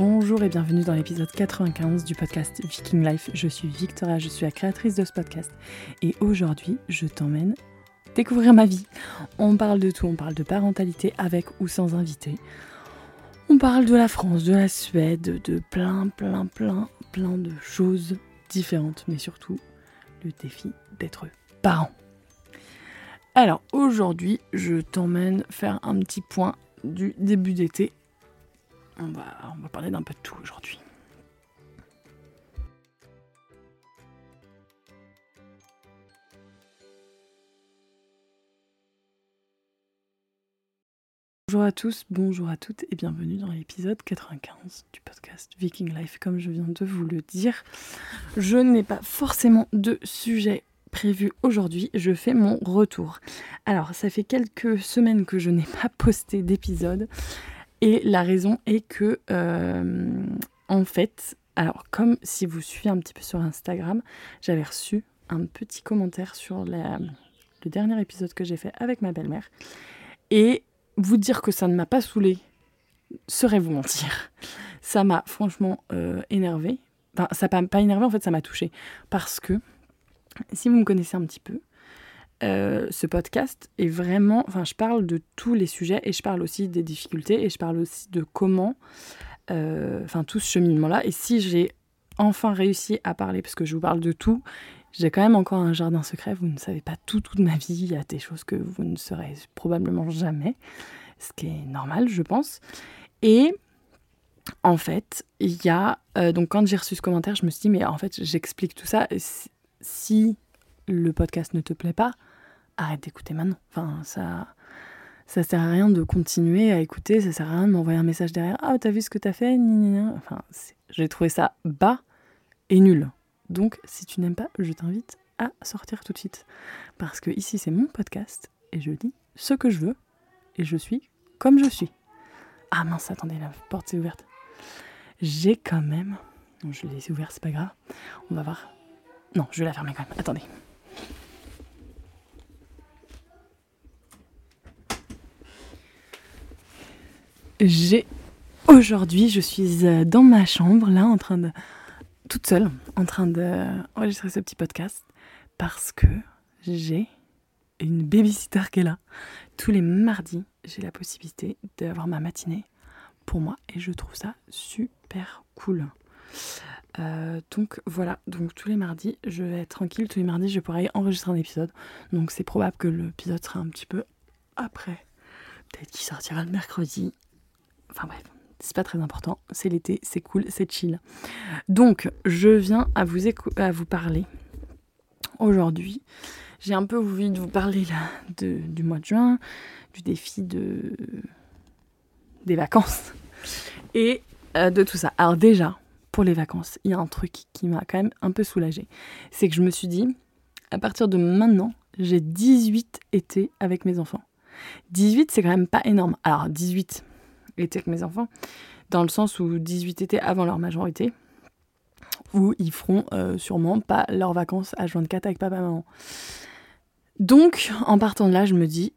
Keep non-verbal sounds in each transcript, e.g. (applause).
Bonjour et bienvenue dans l'épisode 95 du podcast Viking Life. Je suis Victoria, je suis la créatrice de ce podcast et aujourd'hui je t'emmène découvrir ma vie. On parle de tout, on parle de parentalité avec ou sans invité. On parle de la France, de la Suède, de plein, plein, plein, plein de choses différentes, mais surtout le défi d'être parent. Alors aujourd'hui, je t'emmène faire un petit point du début d'été. On va, parler d'un peu de tout aujourd'hui. Bonjour à tous, bonjour à toutes et bienvenue dans l'épisode 95 du podcast Viking Life. Comme je viens de vous le dire, je n'ai pas forcément de sujet prévu aujourd'hui, je fais mon retour. Alors, ça fait quelques semaines que je n'ai pas posté d'épisode et la raison est que, euh, en fait, alors comme si vous suivez un petit peu sur Instagram, j'avais reçu un petit commentaire sur le dernier épisode que j'ai fait avec ma belle-mère et vous dire que ça ne m'a pas saoulé serait vous mentir. Ça m'a franchement euh, énervé. Enfin, ça m'a pas énervé, en fait, ça m'a touché. Parce que, si vous me connaissez un petit peu, euh, ce podcast est vraiment. Enfin, je parle de tous les sujets et je parle aussi des difficultés et je parle aussi de comment. euh, Enfin, tout ce cheminement-là. Et si j'ai enfin réussi à parler, parce que je vous parle de tout, j'ai quand même encore un jardin secret. Vous ne savez pas tout, toute ma vie. Il y a des choses que vous ne saurez probablement jamais. Ce qui est normal, je pense. Et en fait, il y a. euh, donc, quand j'ai reçu ce commentaire, je me suis dit, mais en fait, j'explique tout ça. Si le podcast ne te plaît pas, arrête d'écouter maintenant. Enfin, ça. Ça sert à rien de continuer à écouter, ça sert à rien de m'envoyer un message derrière. Ah, t'as vu ce que t'as fait. Enfin, j'ai trouvé ça bas et nul. Donc, si tu n'aimes pas, je t'invite à sortir tout de suite. Parce que ici, c'est mon podcast et je dis ce que je veux et je suis comme je suis. Ah mince, attendez, la porte est ouverte. J'ai quand même. Je l'ai laissée ouverte, c'est pas grave. On va voir. Non, je vais la fermer quand même. Attendez. J'ai. Aujourd'hui, je suis euh, dans ma chambre, là, en train de. toute seule, en train d'enregistrer ce petit podcast. Parce que j'ai une babysitter qui est là. Tous les mardis, j'ai la possibilité d'avoir ma matinée pour moi et je trouve ça super cool. Euh, donc voilà, donc tous les mardis, je vais être tranquille. Tous les mardis, je pourrai enregistrer un épisode. Donc c'est probable que l'épisode sera un petit peu après. Peut-être qu'il sortira le mercredi. Enfin bref, c'est pas très important. C'est l'été, c'est cool, c'est chill. Donc je viens à vous, à vous parler aujourd'hui. J'ai un peu envie de vous parler là du mois de juin, du défi de des vacances et euh, de tout ça. Alors déjà, pour les vacances, il y a un truc qui m'a quand même un peu soulagée. C'est que je me suis dit, à partir de maintenant, j'ai 18 étés avec mes enfants. 18, c'est quand même pas énorme. Alors 18 étés avec mes enfants, dans le sens où 18 étés avant leur majorité, où ils feront euh, sûrement pas leurs vacances à 24 avec papa et maman. Donc, en partant de là, je me dis,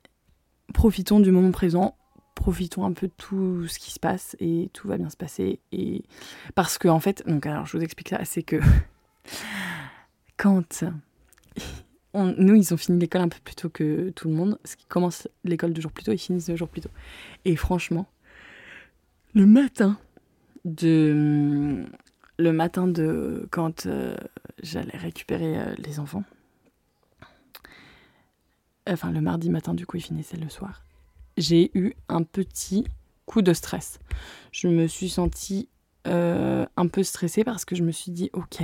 profitons du moment présent, profitons un peu de tout ce qui se passe et tout va bien se passer. Et parce que en fait, donc alors je vous explique ça, c'est que (laughs) quand (laughs) nous ils ont fini l'école un peu plus tôt que tout le monde, parce qu'ils commencent l'école deux jours plus tôt, ils finissent deux jours plus tôt. Et franchement, le matin de le matin de quand euh, j'allais récupérer euh, les enfants, enfin le mardi matin du coup ils finissaient le soir, j'ai eu un petit coup de stress. Je me suis sentie euh, un peu stressée parce que je me suis dit ok,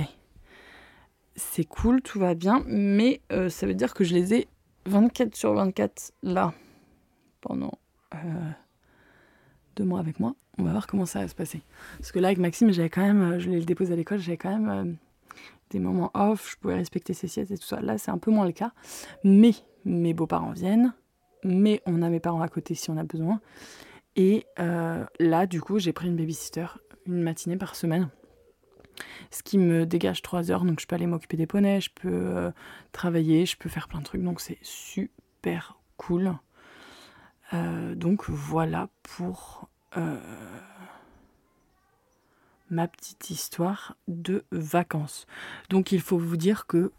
c'est cool, tout va bien, mais ça veut dire que je les ai 24 sur 24 là pendant deux mois avec moi. On va voir comment ça va se passer. Parce que là avec Maxime, j'avais quand même, euh, je l'ai déposé à l'école, j'avais quand même euh, des moments off, je pouvais respecter ses siestes et tout ça. Là c'est un peu moins le cas, mais mes beaux-parents viennent, mais on a mes parents à côté si on a besoin. Et euh, là, du coup, j'ai pris une babysitter une matinée par semaine. Ce qui me dégage trois heures, donc je peux aller m'occuper des poneys, je peux travailler, je peux faire plein de trucs, donc c'est super cool. Donc voilà pour euh, ma petite histoire de vacances. Donc il faut vous dire que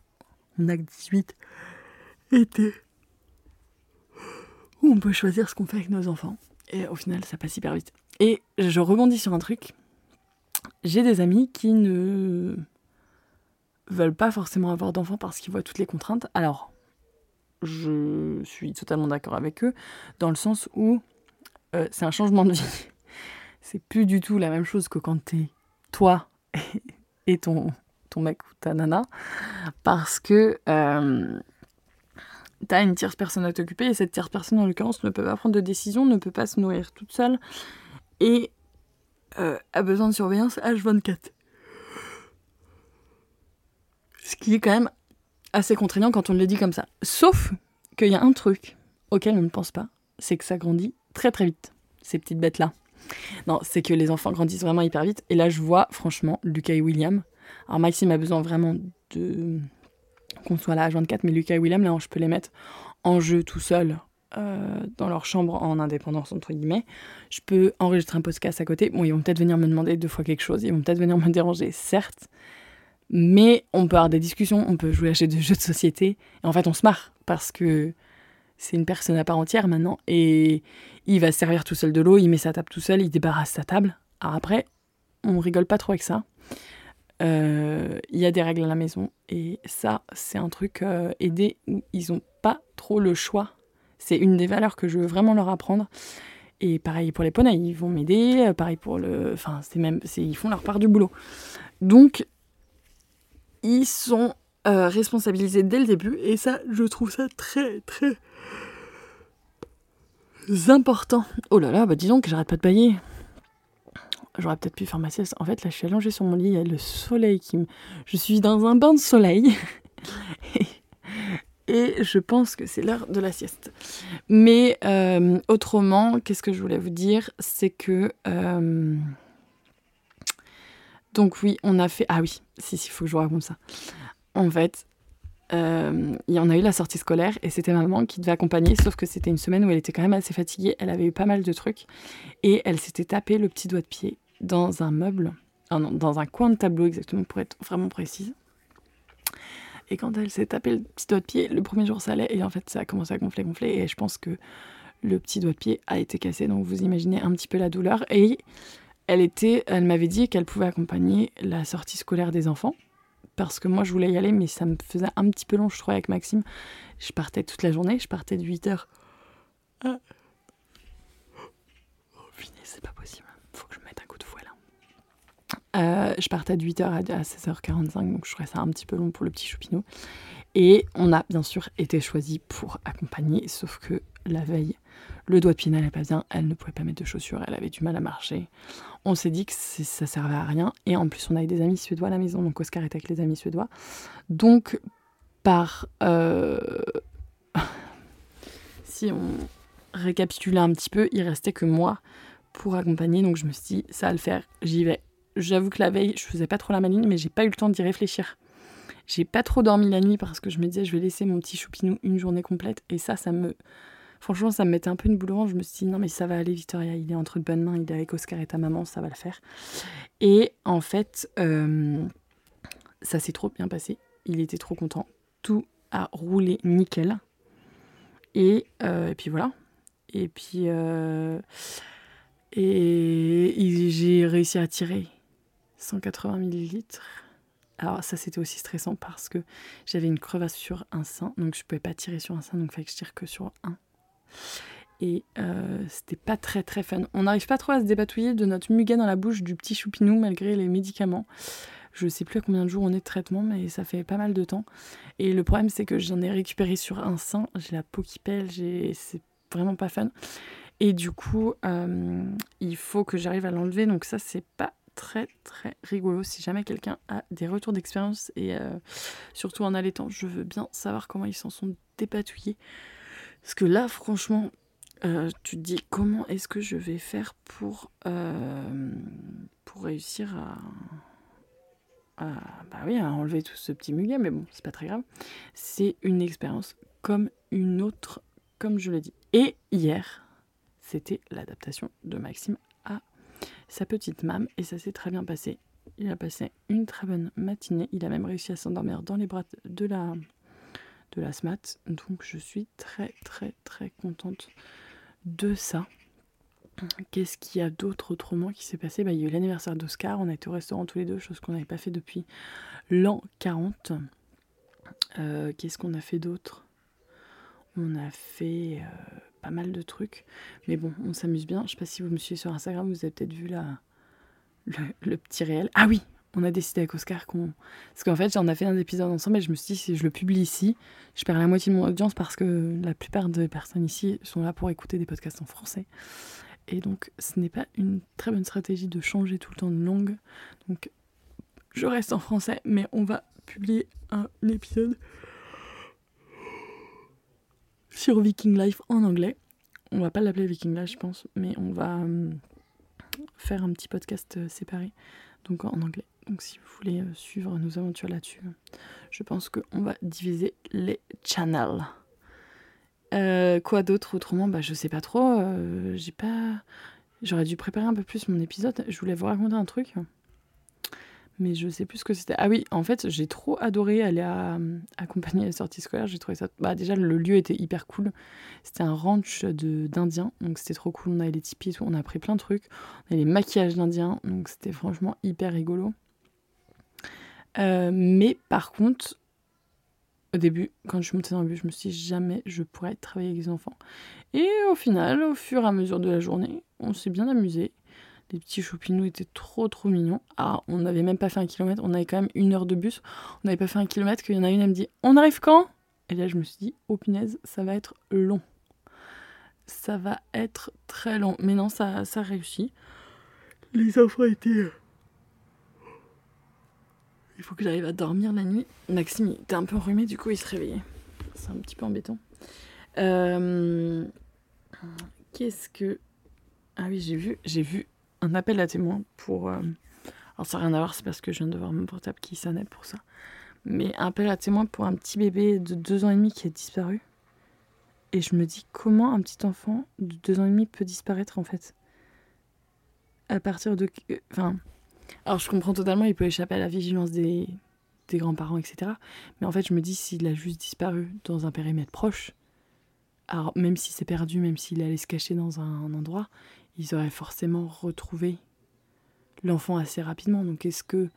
on a 18 été où on peut choisir ce qu'on fait avec nos enfants. Et au final, ça passe hyper vite. Et je rebondis sur un truc. J'ai des amis qui ne veulent pas forcément avoir d'enfants parce qu'ils voient toutes les contraintes. Alors, je suis totalement d'accord avec eux, dans le sens où euh, c'est un changement de vie. (laughs) c'est plus du tout la même chose que quand t'es toi (laughs) et ton, mec ou ta nana, parce que euh, t'as une tierce personne à t'occuper, et cette tierce personne, en l'occurrence, ne peut pas prendre de décision, ne peut pas se nourrir toute seule, et euh, a besoin de surveillance H24. Ce qui est quand même assez contraignant quand on le dit comme ça. Sauf qu'il y a un truc auquel on ne pense pas, c'est que ça grandit très très vite, ces petites bêtes-là. Non, c'est que les enfants grandissent vraiment hyper vite. Et là, je vois, franchement, Lucas et William. Alors, Maxime a besoin vraiment de qu'on soit là à 24, mais Lucas et William, là, je peux les mettre en jeu tout seul euh, dans leur chambre en indépendance, entre guillemets. Je peux enregistrer un podcast à côté. Bon, ils vont peut-être venir me demander deux fois quelque chose, ils vont peut-être venir me déranger, certes, mais on peut avoir des discussions, on peut jouer à des jeux de société, et en fait, on se marre parce que c'est une personne à part entière maintenant, et il va se servir tout seul de l'eau, il met sa table tout seul, il débarrasse sa table. Alors après, on rigole pas trop avec ça. Euh, il y a des règles à la maison et ça, c'est un truc euh, aidé où ils n'ont pas trop le choix. C'est une des valeurs que je veux vraiment leur apprendre. Et pareil pour les poneys, ils vont m'aider. Euh, pareil pour le. Enfin, c'est même. Ils font leur part du boulot. Donc, ils sont responsabilisés dès le début. Et ça, je trouve ça très, très important. Oh là là, bah dis donc, j'arrête pas de bailler. J'aurais peut-être pu faire ma sieste. En fait, là, je suis allongée sur mon lit, il y a le soleil qui me... Je suis dans un bain de soleil. (laughs) et, je pense que c'est l'heure de la sieste. Mais euh, autrement, qu'est-ce que je voulais vous dire? C'est que... Euh, donc oui, on a fait... Ah oui, si, si, il faut que je vous raconte ça. En fait, euh, on a eu la sortie scolaire et c'était ma maman qui devait accompagner, sauf que c'était une semaine où elle était quand même assez fatiguée, elle avait eu pas mal de trucs et elle s'était tapé le petit doigt de pied dans un meuble, ah dans un coin de tableau exactement pour être vraiment précise. Et quand elle s'est tapé le petit doigt de pied, le premier jour ça allait et en fait ça a commencé à gonfler, gonfler et je pense que le petit doigt de pied a été cassé, donc vous imaginez un petit peu la douleur et elle était, elle m'avait dit qu'elle pouvait accompagner la sortie scolaire des enfants parce que moi je voulais y aller, mais ça me faisait un petit peu long, je trouvais, avec Maxime. Je partais toute la journée, je partais de 8h. Ah. Oh, c'est pas possible. Faut que je mette un coup de fouet là. Euh, je partais de 8h à 16h45, donc je trouvais ça un petit peu long pour le petit choupinou. Et on a bien sûr été choisi pour accompagner, sauf que la veille, le doigt de pied n'allait pas bien, elle ne pouvait pas mettre de chaussures, elle avait du mal à marcher. On s'est dit que ça servait à rien, et en plus on avait des amis suédois à la maison, donc Oscar était avec les amis suédois. Donc, par. Euh, (laughs) si on récapitulait un petit peu, il restait que moi pour accompagner, donc je me suis dit, ça va le faire, j'y vais. J'avoue que la veille, je faisais pas trop la maligne, mais j'ai pas eu le temps d'y réfléchir. J'ai pas trop dormi la nuit parce que je me disais, je vais laisser mon petit choupinou une journée complète, et ça, ça me Franchement, ça me mettait un peu une boule au Je me suis dit, non, mais ça va aller, Victoria. Il est entre de bonnes mains. Il est avec Oscar et ta maman. Ça va le faire. Et en fait, euh, ça s'est trop bien passé. Il était trop content. Tout a roulé nickel. Et, euh, puis voilà. Et puis. Euh, et j'ai réussi à tirer 180 millilitres. Alors ça c'était aussi stressant parce que j'avais une crevasse sur un sein, donc je pouvais pas tirer sur un sein, donc il fallait que je tire que sur un. Et euh, c'était pas très très fun. On n'arrive pas trop à se débatouiller de notre muguet dans la bouche du petit choupinou malgré les médicaments. Je sais plus à combien de jours on est de traitement, mais ça fait pas mal de temps. Et le problème, c'est que j'en ai récupéré sur un sein. J'ai la peau qui pèle, c'est vraiment pas fun. Et du coup, euh, il faut que j'arrive à l'enlever. Donc ça, c'est pas très très rigolo. Si jamais quelqu'un a des retours d'expérience et euh, surtout en allaitant, je veux bien savoir comment ils s'en sont dépatouillés. Parce que là, franchement, euh, tu te dis comment est-ce que je vais faire pour, euh, pour réussir à, bah oui, à enlever tout ce petit muguet, mais bon, c'est pas très grave. C'est une expérience comme une autre, comme je l'ai dit. Et hier, c'était l'adaptation de Maxime à sa petite mam et ça s'est très bien passé. Il a passé une très bonne matinée. Il a même réussi à s'endormir dans les bras de la, de la SMAT. Donc je suis très très très contente de ça. Qu'est-ce qu'il y a d'autre autrement qui s'est passé? Bah, Il y a eu l'anniversaire d'Oscar. On a été au restaurant tous les deux, chose qu'on n'avait pas fait depuis l'an 40. Euh, qu'est-ce qu'on a fait d'autre? On a fait euh, pas mal de trucs. Mais bon, on s'amuse bien. Je sais pas si vous me suivez sur Instagram, vous avez peut-être vu la, le, petit réel. Ah oui, on a décidé avec Oscar qu'on. Parce qu'en fait, j'en ai fait un épisode ensemble et je me suis dit, si je le publie ici, je perds la moitié de mon audience parce que la plupart des personnes ici sont là pour écouter des podcasts en français. Et donc, ce n'est pas une très bonne stratégie de changer tout le temps de langue. Donc, je reste en français, mais on va publier un épisode sur Viking Life en anglais. On va pas l'appeler Viking Life, je pense, mais on va hum, faire un petit podcast euh, séparé, donc en anglais. Donc si vous voulez euh, suivre nos aventures là-dessus, je pense qu'on va diviser les channels. Euh, quoi d'autre autrement? Bah je sais pas trop. J'ai pas. J'aurais dû préparer un peu plus mon épisode. Je voulais vous raconter un truc mais je sais plus ce que c'était. Ah oui, en fait, j'ai trop adoré aller à, accompagner les sorties scolaires. J'ai trouvé ça. Bah, déjà, le lieu était hyper cool. C'était un ranch d'Indiens, donc c'était trop cool. On avait les tipis et tout. On a pris plein de trucs. On avait les maquillages d'Indiens, donc c'était franchement hyper rigolo. Euh, mais par contre, au début, quand je suis montée dans le bus, je me suis dit jamais je pourrais travailler avec les enfants. Et au final, au fur et à mesure de la journée, on s'est bien amusé. Les petits choupinous étaient trop trop mignons. Ah, on n'avait même pas fait un kilomètre, on avait quand même une heure de bus. On n'avait pas fait un kilomètre, qu'il y en a une, elle me dit On arrive quand? Et là, je me suis dit Oh punaise, ça va être long. Ça va être très long. Mais non, ça, ça réussit. Les enfants étaient. Il faut que j'arrive à dormir la nuit. Maxime était un peu enrhumé, du coup, il se réveillait. C'est un petit peu embêtant. Euh, qu'est-ce que. Ah oui, j'ai vu, j'ai vu un appel à témoins pour. Euh, alors ça n'a rien à voir, c'est parce que je viens de voir mon portable qui sonnait pour ça. Mais un appel à témoins pour un petit bébé de deux ans et demi qui a disparu. Et je me dis comment un petit enfant de deux ans et demi peut disparaître en fait? À partir de. Enfin. Alors je comprends totalement, il peut échapper à la vigilance des, des grands-parents, etc. Mais en fait, je me dis s'il a juste disparu dans un périmètre proche, alors même si c'est perdu, même s'il allait se cacher dans un endroit, ils auraient forcément retrouvé l'enfant assez rapidement. Donc est-ce que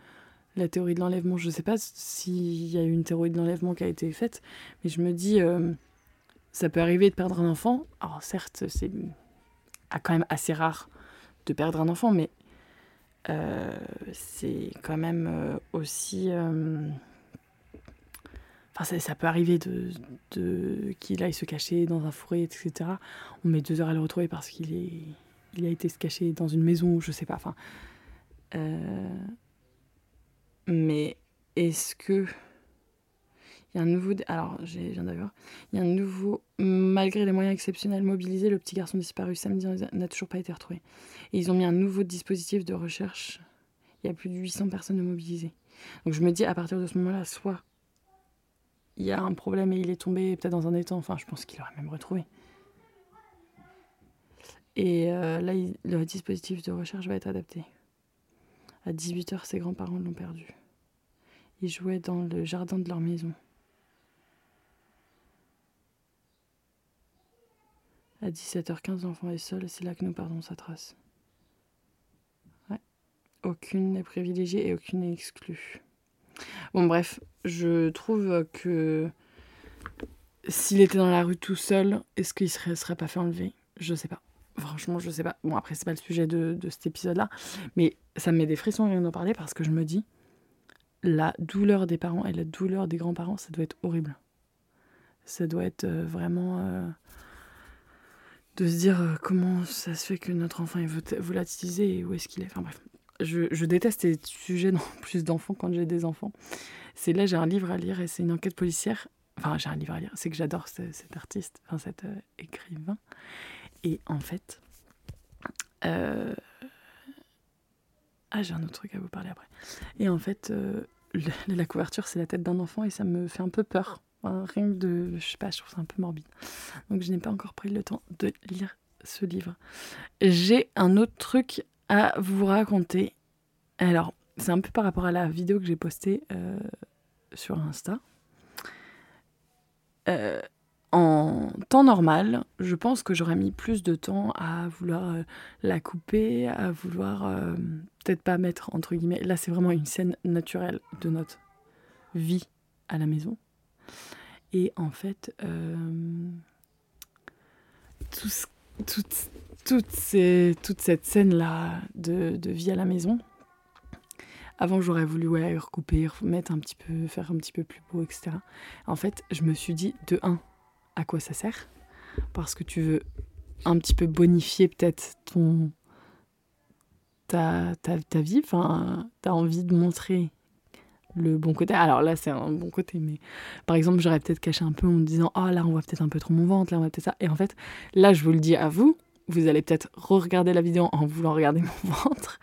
la théorie de l'enlèvement, je ne sais pas s'il y a eu une théorie de l'enlèvement qui a été faite, mais je me dis, euh, ça peut arriver de perdre un enfant. Alors certes, c'est quand même assez rare de perdre un enfant, mais c'est quand même euh, aussi... Enfin, ça, peut arriver de, de qu'il aille se cacher dans un fourré, etc. On met deux heures à le retrouver parce qu'il est il a été se cacher dans une maison, je sais pas. Enfin, euh, mais est-ce que il y a un nouveau. Alors, j'ai viens d'avoir. Il y a un nouveau. Malgré les moyens exceptionnels mobilisés, le petit garçon disparu samedi n'a toujours pas été retrouvé. Et ils ont mis un nouveau dispositif de recherche. Il y a plus de 800 personnes mobilisées. Donc je me dis, à partir de ce moment-là, soit il y a un problème et il est tombé peut-être dans un étang. Enfin, je pense qu'il aurait même retrouvé. Et euh, là, le dispositif de recherche va être adapté. À 18h, ses grands-parents l'ont perdu. Ils jouaient dans le jardin de leur maison. À 17h15, l'enfant est seul et c'est là que nous perdons sa trace. Ouais. Aucune n'est privilégiée et aucune n'est exclue. Bon, bref, je trouve que s'il était dans la rue tout seul, est-ce qu'il ne serait pas fait enlever? Je sais pas. Franchement, je sais pas. Bon, après, c'est pas le sujet de, cet épisode-là. Mais ça me met des frissons rien d'en parler parce que je me dis, la douleur des parents et la douleur des grands-parents, ça doit être horrible. Ça doit être euh, vraiment. Euh, de se dire euh, comment ça se fait que notre enfant est volatilisé et où est-ce qu'il est. Enfin bref. Je, je, déteste ces sujets dans (laughs) plus d'enfants quand j'ai des enfants. C'est là, j'ai un livre à lire et c'est une enquête policière. Enfin, j'ai un livre à lire. C'est que j'adore cet artiste, enfin cet écrivain. Et en fait, euh, ah j'ai un autre truc à vous parler après. Et en fait, euh, la couverture c'est la tête d'un enfant et ça me fait un peu peur. Rien de, je sais pas, je trouve ça un peu morbide. Donc je n'ai pas encore pris le temps de lire ce livre. J'ai un autre truc à vous raconter. Alors, c'est un peu par rapport à la vidéo que j'ai postée euh, sur Insta. Euh, en temps normal, je pense que j'aurais mis plus de temps à vouloir euh, la couper, à vouloir peut-être pas mettre entre guillemets. Là, c'est vraiment une scène naturelle de notre vie à la maison. Et en fait, euh, toute, toute cette scène-là de, de, vie à la maison, avant, j'aurais voulu recouper, mettre un petit peu, faire un petit peu plus beau, etc. En fait, je me suis dit, de 1, à quoi ça sert? Parce que tu veux un petit peu bonifier peut-être ton ta, ta, ta vie, enfin, tu as envie de montrer le bon côté. Alors là, c'est un bon côté, mais par exemple, j'aurais peut-être caché un peu en me disant Ah, là, on voit peut-être un peu trop mon ventre, là, on voit peut-être ça. Et en fait, là, je vous le dis à vous, vous allez peut-être re-regarder la vidéo en voulant regarder mon (laughs) ventre,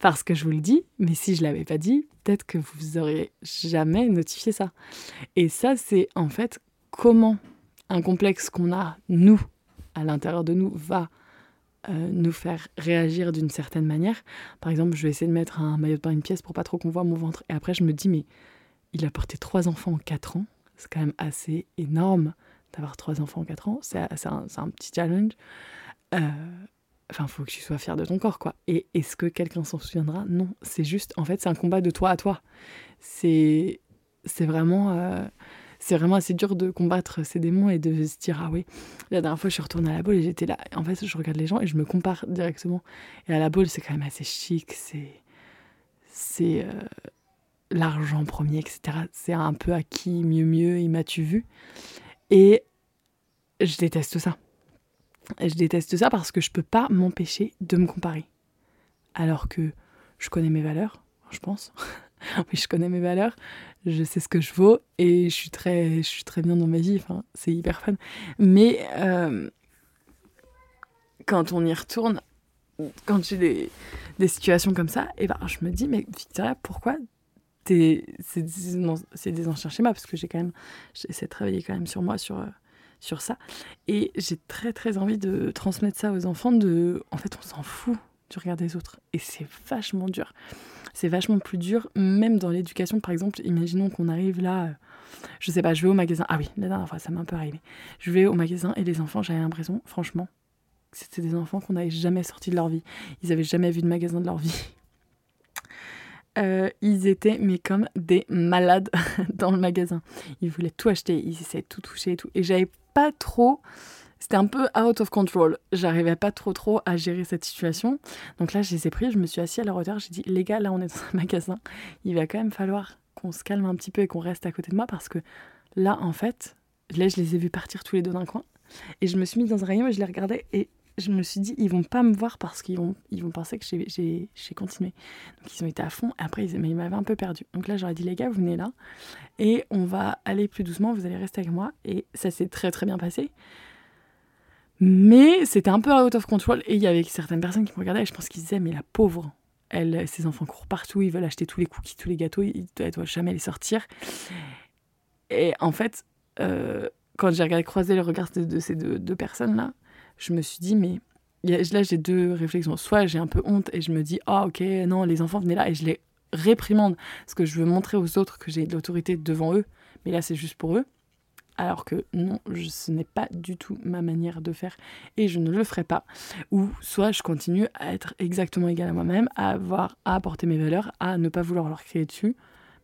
parce que je vous le dis, mais si je l'avais pas dit, peut-être que vous auriez jamais notifié ça. Et ça, c'est en fait comment un complexe qu'on a, nous, à l'intérieur de nous, va euh, nous faire réagir d'une certaine manière. Par exemple, je vais essayer de mettre un maillot de bain une pièce pour pas trop qu'on voit mon ventre. Et après, je me dis, mais il a porté trois enfants en quatre ans. C'est quand même assez énorme d'avoir trois enfants en quatre ans. C'est un, un, petit challenge. Euh, enfin, faut que tu sois fier de ton corps, quoi. Et est-ce que quelqu'un s'en souviendra? Non, c'est juste, en fait, c'est un combat de toi à toi. C'est, c'est vraiment, euh, c'est vraiment assez dur de combattre ces démons et de se dire ah oui la dernière fois je suis retournée à la boule et j'étais là. En fait je regarde les gens et je me compare directement. Et à la boule c'est quand même assez chic c'est c'est euh, l'argent premier etc c'est un peu à qui mieux mieux il m'a-tu vu. Et je déteste ça. Je déteste ça parce que je peux pas m'empêcher de me comparer. Alors que je connais mes valeurs je pense (laughs) (laughs) oui, je connais mes valeurs, je sais ce que je vaux et je suis très, je suis très bien dans ma vie. Enfin, c'est hyper fun. Mais euh, quand on y retourne, quand j'ai des, des, situations comme ça, et eh ben, je me dis, mais Victoria, pourquoi c'est des anciens schémas Parce que j'ai quand même, j'essaie de travailler quand même sur moi, sur, sur ça. Et j'ai très très envie de transmettre ça aux enfants. De, en fait, on s'en fout du regard des autres. Et c'est vachement dur c'est vachement plus dur, même dans l'éducation. Par exemple, imaginons qu'on arrive là, euh, je sais pas, je vais au magasin. Ah oui, la dernière fois, ça m'est un peu arrivé. Je vais au magasin et les enfants, j'avais l'impression, franchement, que c'était des enfants qu'on n'avait jamais sortis de leur vie. Ils avaient jamais vu de magasin de leur vie. (laughs) Euh, ils étaient mais comme des malades (laughs) dans le magasin. Ils voulaient tout acheter, ils essayaient tout toucher et tout. Et j'avais pas trop c'était un peu out of control. J'arrivais pas trop trop à gérer cette situation. Donc là, je les ai pris, je me suis assis à leur hauteur, j'ai dit les gars, là on est dans un (laughs) magasin, il va quand même falloir qu'on se calme un petit peu et qu'on reste à côté de moi parce que là en fait, là je les ai vus partir tous les deux d'un coin et je me suis mis dans un rayon et je les regardais et je me suis dit ils vont pas me voir parce qu'ils vont ils vont penser que j'ai continué. Donc ils ont été à fond après ils, ils m'avaient un peu perdu. Donc là j'aurais dit les gars, vous venez là et on va aller plus doucement, vous allez rester avec moi et ça s'est très très bien passé. Mais c'était un peu out of control et il y avait certaines personnes qui me regardaient et je pense qu'ils disaient mais la pauvre, elle, ses enfants courent partout, ils veulent acheter tous les cookies, tous les gâteaux, ils ne doivent jamais les sortir. Et en fait, euh, quand j'ai regardé croiser le regard de, ces deux, personnes-là, je me suis dit mais là j'ai deux réflexions. Soit j'ai un peu honte et je me dis ah ok non les enfants venaient là et je les réprimande parce que je veux montrer aux autres que j'ai de l'autorité devant eux, mais là c'est juste pour eux alors que non, ce n'est pas du tout ma manière de faire et je ne le ferai pas. Ou soit je continue à être exactement égal à moi-même, à avoir à apporter mes valeurs, à ne pas vouloir leur crier dessus,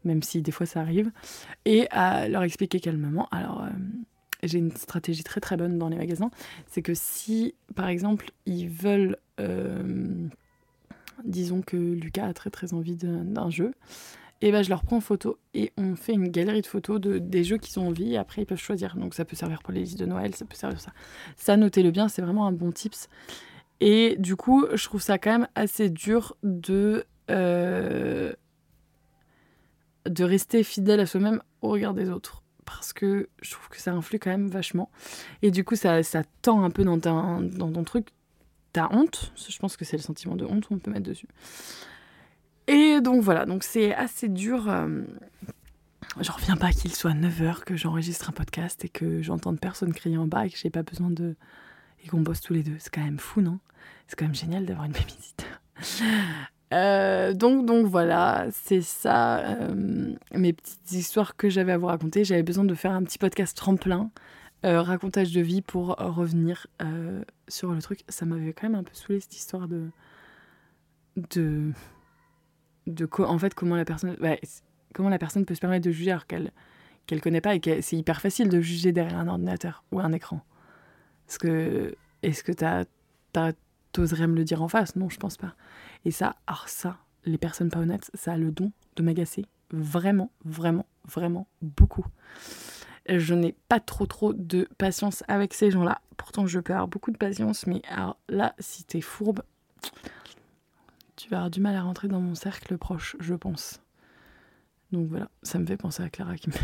même si des fois ça arrive, et à leur expliquer calmement. Alors euh, j'ai une stratégie très très bonne dans les magasins, c'est que si par exemple ils veulent, euh, disons que Lucas a très très envie d'un jeu, et ben je leur prends en photo et on fait une galerie de photos de, des jeux qu'ils ont envie et après ils peuvent choisir. Donc ça peut servir pour les listes de Noël, ça peut servir ça. Ça, notez-le bien, c'est vraiment un bon tips. Et du coup, je trouve ça quand même assez dur de, euh, de rester fidèle à soi-même au regard des autres. Parce que je trouve que ça influe quand même vachement. Et du coup, ça, ça tend un peu dans, dans ton truc. ta honte, je pense que c'est le sentiment de honte qu'on peut mettre dessus. Et donc voilà, donc c'est assez dur. Euh, j'en reviens pas qu'il soit 9h, que j'enregistre un podcast et que j'entende personne crier en bas et que j'ai pas besoin de. et qu'on bosse tous les deux. C'est quand même fou, non? C'est quand même génial d'avoir une babysitter. (laughs) Euh, donc, donc voilà, c'est ça euh, mes petites histoires que j'avais à vous raconter. J'avais besoin de faire un petit podcast tremplin, euh, racontage de vie pour revenir sur le truc. Ça m'avait quand même un peu saoulé cette histoire de. de. En fait, comment la personne. comment la personne peut se permettre de juger alors qu'elle qu'elle connaît pas et que c'est hyper facile de juger derrière un ordinateur ou un écran. Est-ce que. Est-ce que. T'oserais me le dire en face? Non, je pense pas. Et ça, alors ça, les personnes pas honnêtes, ça a le don de m'agacer vraiment, vraiment, vraiment beaucoup. Je n'ai pas trop trop de patience avec ces gens-là. Pourtant, je peux avoir beaucoup de patience, mais là, si t'es fourbe, tu vas avoir du mal à rentrer dans mon cercle proche, je pense. Donc voilà, ça me fait penser à Clara qui me... (laughs)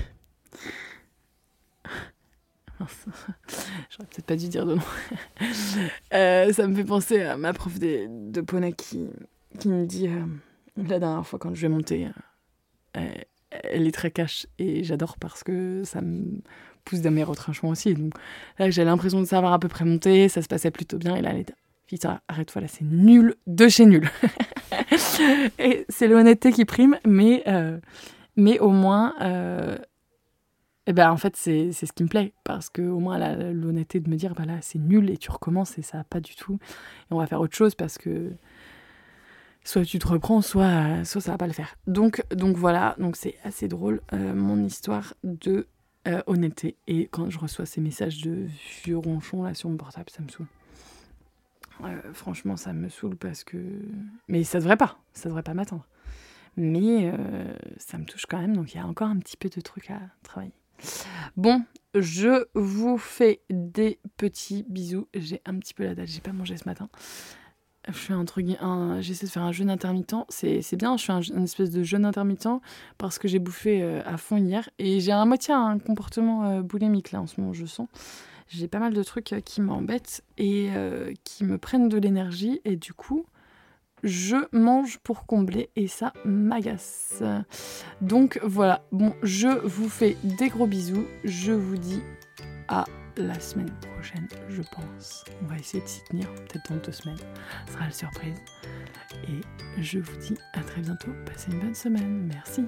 J'aurais peut-être pas dû dire de nom. (laughs) Euh, ça me fait penser à ma prof de, de poney qui, me dit euh, la dernière fois quand je vais monter, euh, elle est très cash et j'adore parce que ça me pousse dans mes retranchements aussi. Donc là, j'ai l'impression de savoir à peu près monter, ça se passait plutôt bien. Et là, elle est Putain, arrête-toi là, c'est nul de chez nul. (laughs) et c'est l'honnêteté qui prime, mais, mais au moins et eh ben en fait c'est ce qui me plaît. Parce que au moins l'honnêteté de me dire bah là c'est nul et tu recommences et ça va pas du tout. Et on va faire autre chose parce que soit tu te reprends soit soit ça va pas le faire. Donc donc voilà. Donc c'est assez drôle euh, mon histoire de euh, honnêteté. Et quand je reçois ces messages de vieux ronchons là sur mon portable ça me saoule euh, franchement ça me saoule parce que mais ça devrait pas ça devrait pas m'attendre mais ça me touche quand même donc il y a encore un petit peu de trucs à travailler Bon, je vous fais des petits bisous. J'ai un petit peu la dalle, j'ai pas mangé ce matin. Je fais un j'essaie de faire un jeûne intermittent. C'est, bien, je fais un, une espèce de jeûne intermittent parce que j'ai bouffé euh, à fond hier et j'ai à moitié un comportement euh, boulimique là en ce moment, je sens. J'ai pas mal de trucs euh, qui m'embêtent et qui me prennent de l'énergie et du coup, je mange pour combler et ça m'agace. Donc voilà, bon, je vous fais des gros bisous. Je vous dis à la semaine prochaine, je pense. On va essayer de s'y tenir, peut-être dans deux semaines. Ce sera la surprise. Et je vous dis à très bientôt. Passez une bonne semaine. Merci.